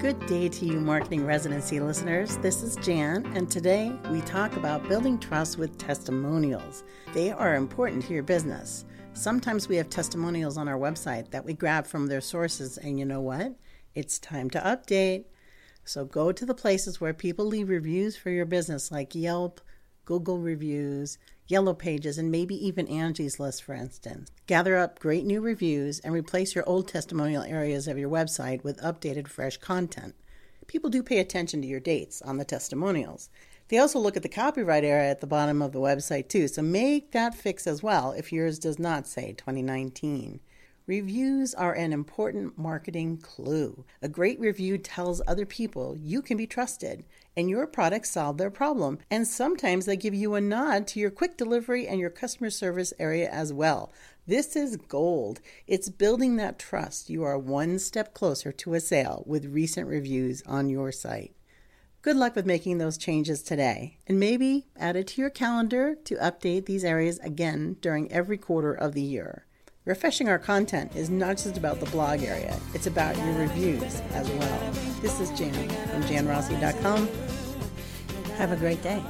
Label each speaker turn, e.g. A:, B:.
A: Good day to you, marketing residency listeners. This is Jan, and today we talk about building trust with testimonials. They are important to your business. Sometimes we have testimonials on our website that we grab from their sources, and you know what? It's time to update. So go to the places where people leave reviews for your business, like Yelp, Google reviews, Yellow Pages, and maybe even Angie's List, for instance. Gather up great new reviews and replace your old testimonial areas of your website with updated, fresh content. People do pay attention to your dates on the testimonials. They also look at the copyright area at the bottom of the website, too, so make that fix as well if yours does not say 2019. Reviews are an important marketing clue. A great review tells other people you can be trusted and your product solved their problem. And sometimes they give you a nod to your quick delivery and your customer service area as well. This is gold. It's building that trust. You are one step closer to a sale with recent reviews on your site. Good luck with making those changes today, and maybe add it to your calendar to update these areas again during every quarter of the year. Refreshing our content is not just about the blog area, it's about your reviews as well. This is Jan from janrossi.com. Have a great day.